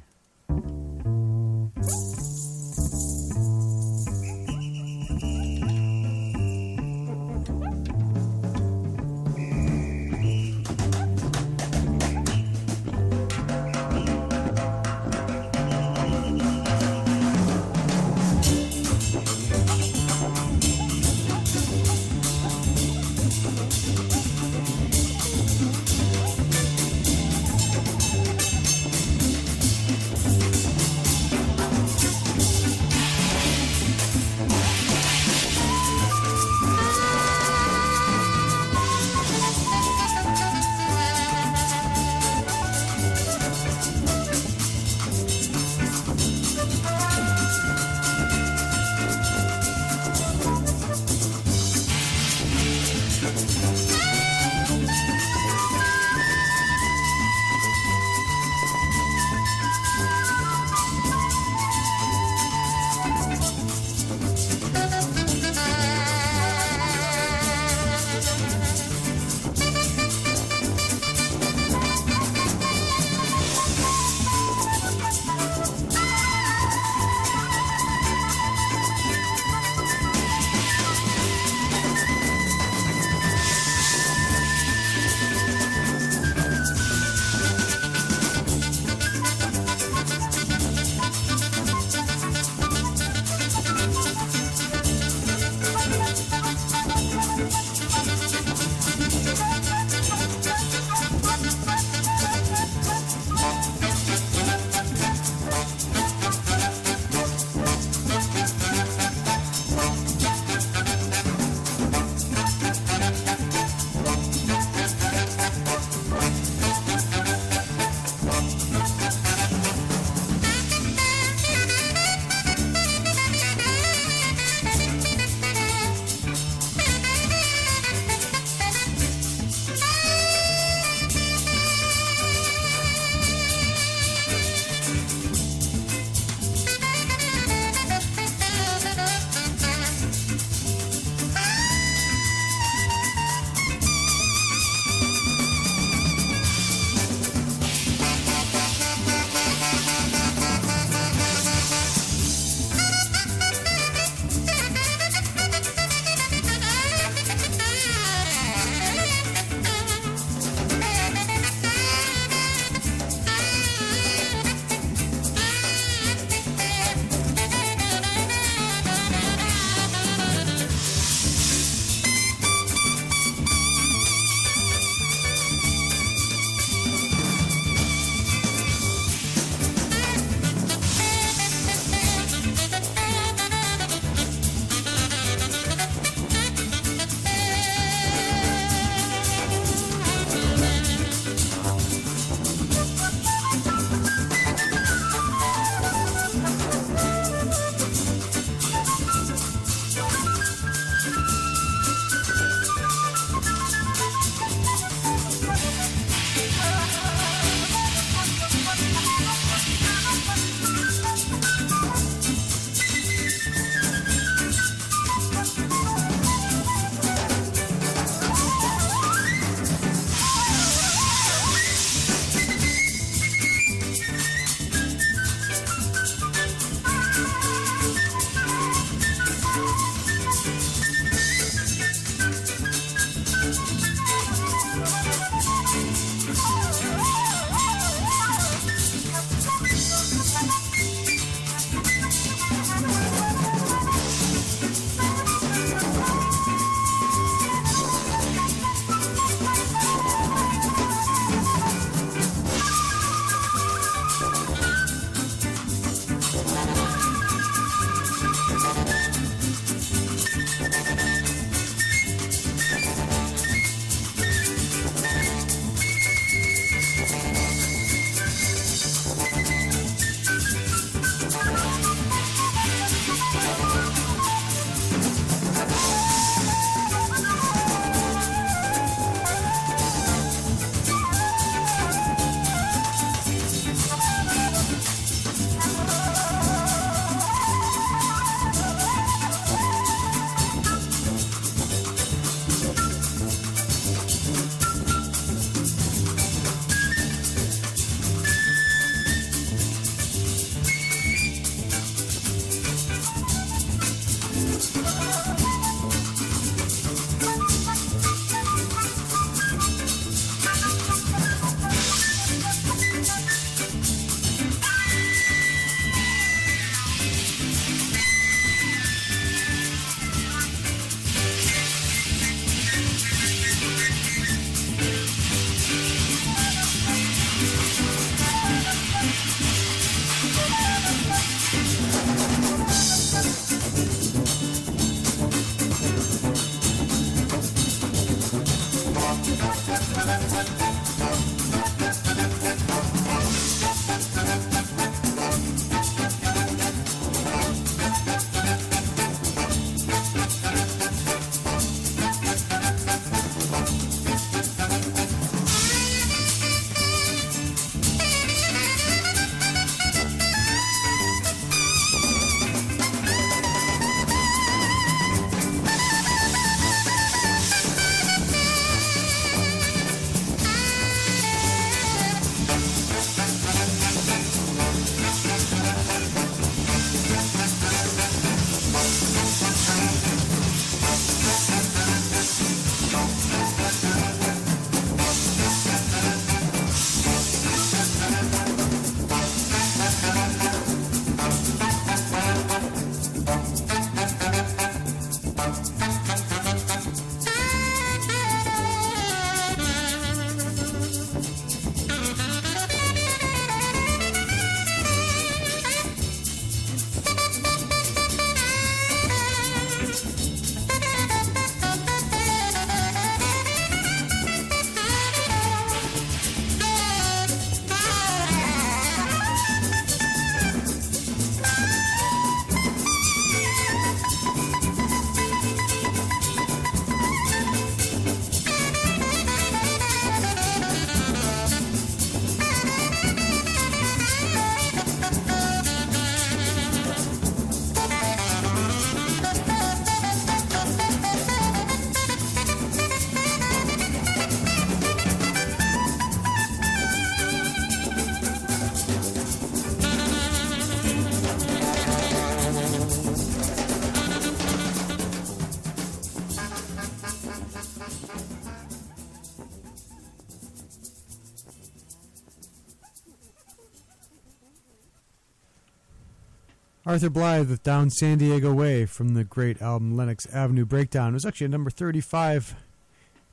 Arthur Blythe with Down San Diego Way from the great album Lenox Avenue Breakdown. It was actually a number 35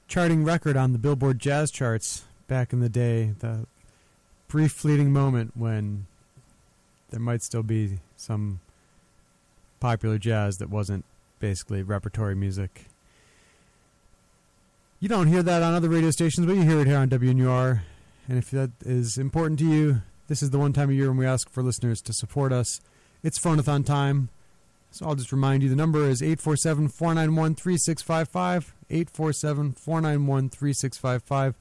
charting record on the Billboard Jazz charts back in the day. The brief fleeting moment when there might still be some popular jazz that wasn't basically repertory music. You don't hear that on other radio stations, but you hear it here on WNUR. And if that is important to you, this is the one time of year when we ask for listeners to support us. It's Phonathon time. So I'll just remind you the number is 847 491 3655. 847 491 3655.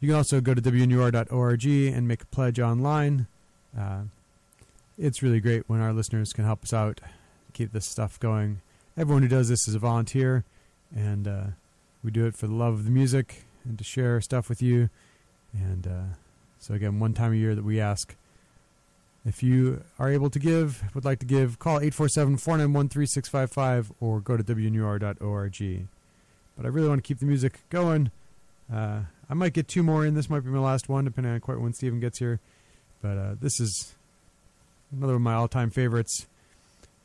You can also go to WNUR.org and make a pledge online. Uh, it's really great when our listeners can help us out, keep this stuff going. Everyone who does this is a volunteer, and uh, we do it for the love of the music and to share stuff with you. And uh, so, again, one time a year that we ask if you are able to give, would like to give, call 847 491 3655 or go to WNUR.org. But I really want to keep the music going. Uh, I might get two more in. This might be my last one, depending on quite when Steven gets here. But uh, this is another of my all time favorites.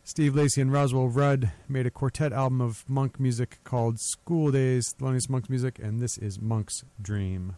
Steve Lacy and Roswell Rudd made a quartet album of monk music called School Days, Thelonious Monk's music, and this is Monk's Dream.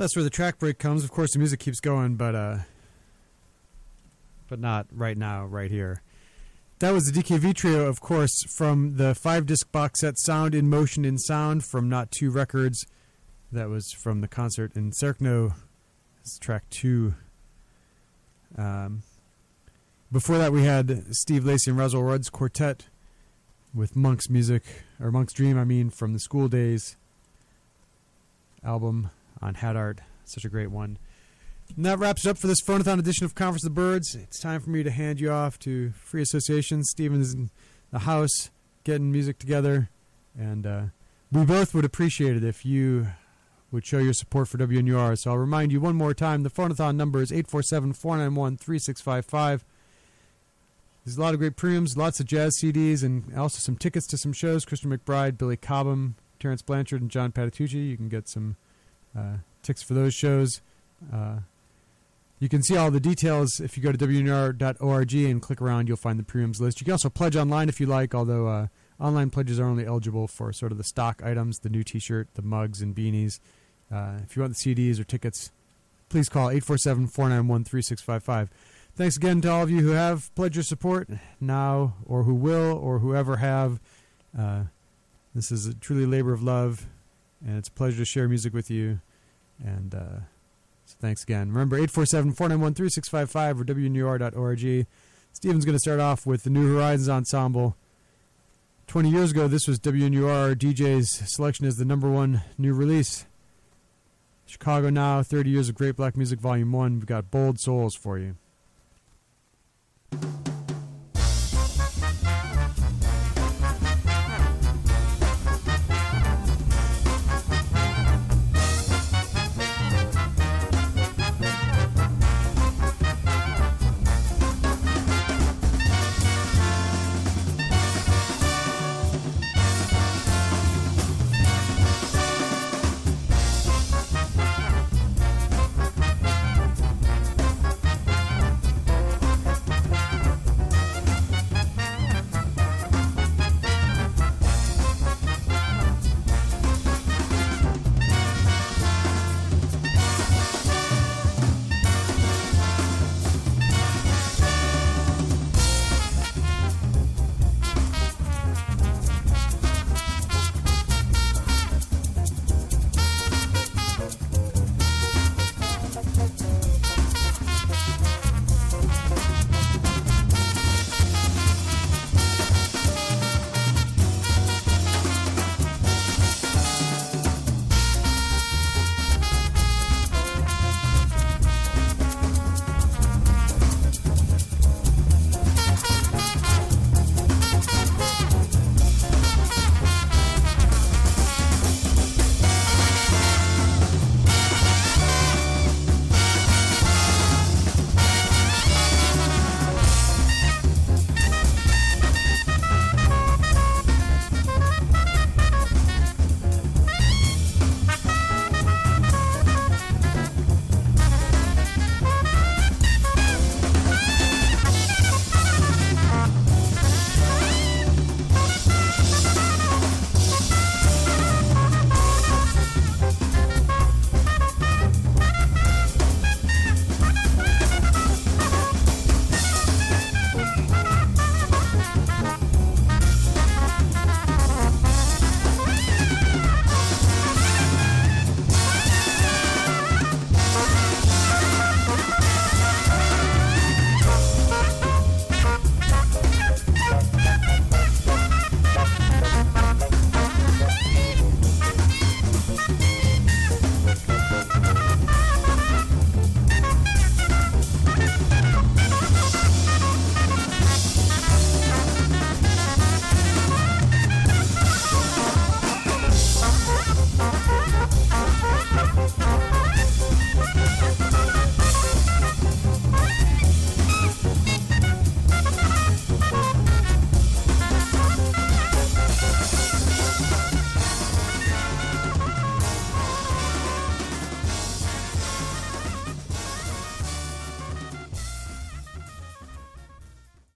That's where the track break comes. Of course, the music keeps going, but uh, but not right now, right here. That was the DKV trio, of course, from the five disc box set Sound in Motion in Sound from Not Two Records. That was from the concert in Cerkno. It's track two. Um, before that, we had Steve Lacy and Roswell Rudd's quartet with Monk's music, or Monk's Dream, I mean, from the School Days album on Hat Art. Such a great one. And that wraps it up for this phonathon edition of Conference of the Birds. It's time for me to hand you off to Free Association. Steven's in the house getting music together. And uh, we both would appreciate it if you would show your support for WNUR. So I'll remind you one more time the phonathon number is 847 491 3655. There's a lot of great premiums, lots of jazz CDs, and also some tickets to some shows. Christian McBride, Billy Cobham, Terence Blanchard, and John Patitucci. You can get some uh, tickets for those shows. Uh, you can see all the details if you go to WNUR.org and click around. You'll find the premiums list. You can also pledge online if you like, although uh, online pledges are only eligible for sort of the stock items, the new T-shirt, the mugs, and beanies. Uh, if you want the CDs or tickets, please call 847 491 3655. Thanks again to all of you who have pledged your support now, or who will, or whoever have. Uh, this is a truly labor of love, and it's a pleasure to share music with you. And uh, so thanks again. Remember, 847 491 3655 or WNUR.org. Steven's going to start off with the New Horizons Ensemble. 20 years ago, this was WNUR DJ's selection as the number one new release. Chicago Now, 30 Years of Great Black Music, Volume 1. We've got Bold Souls for you you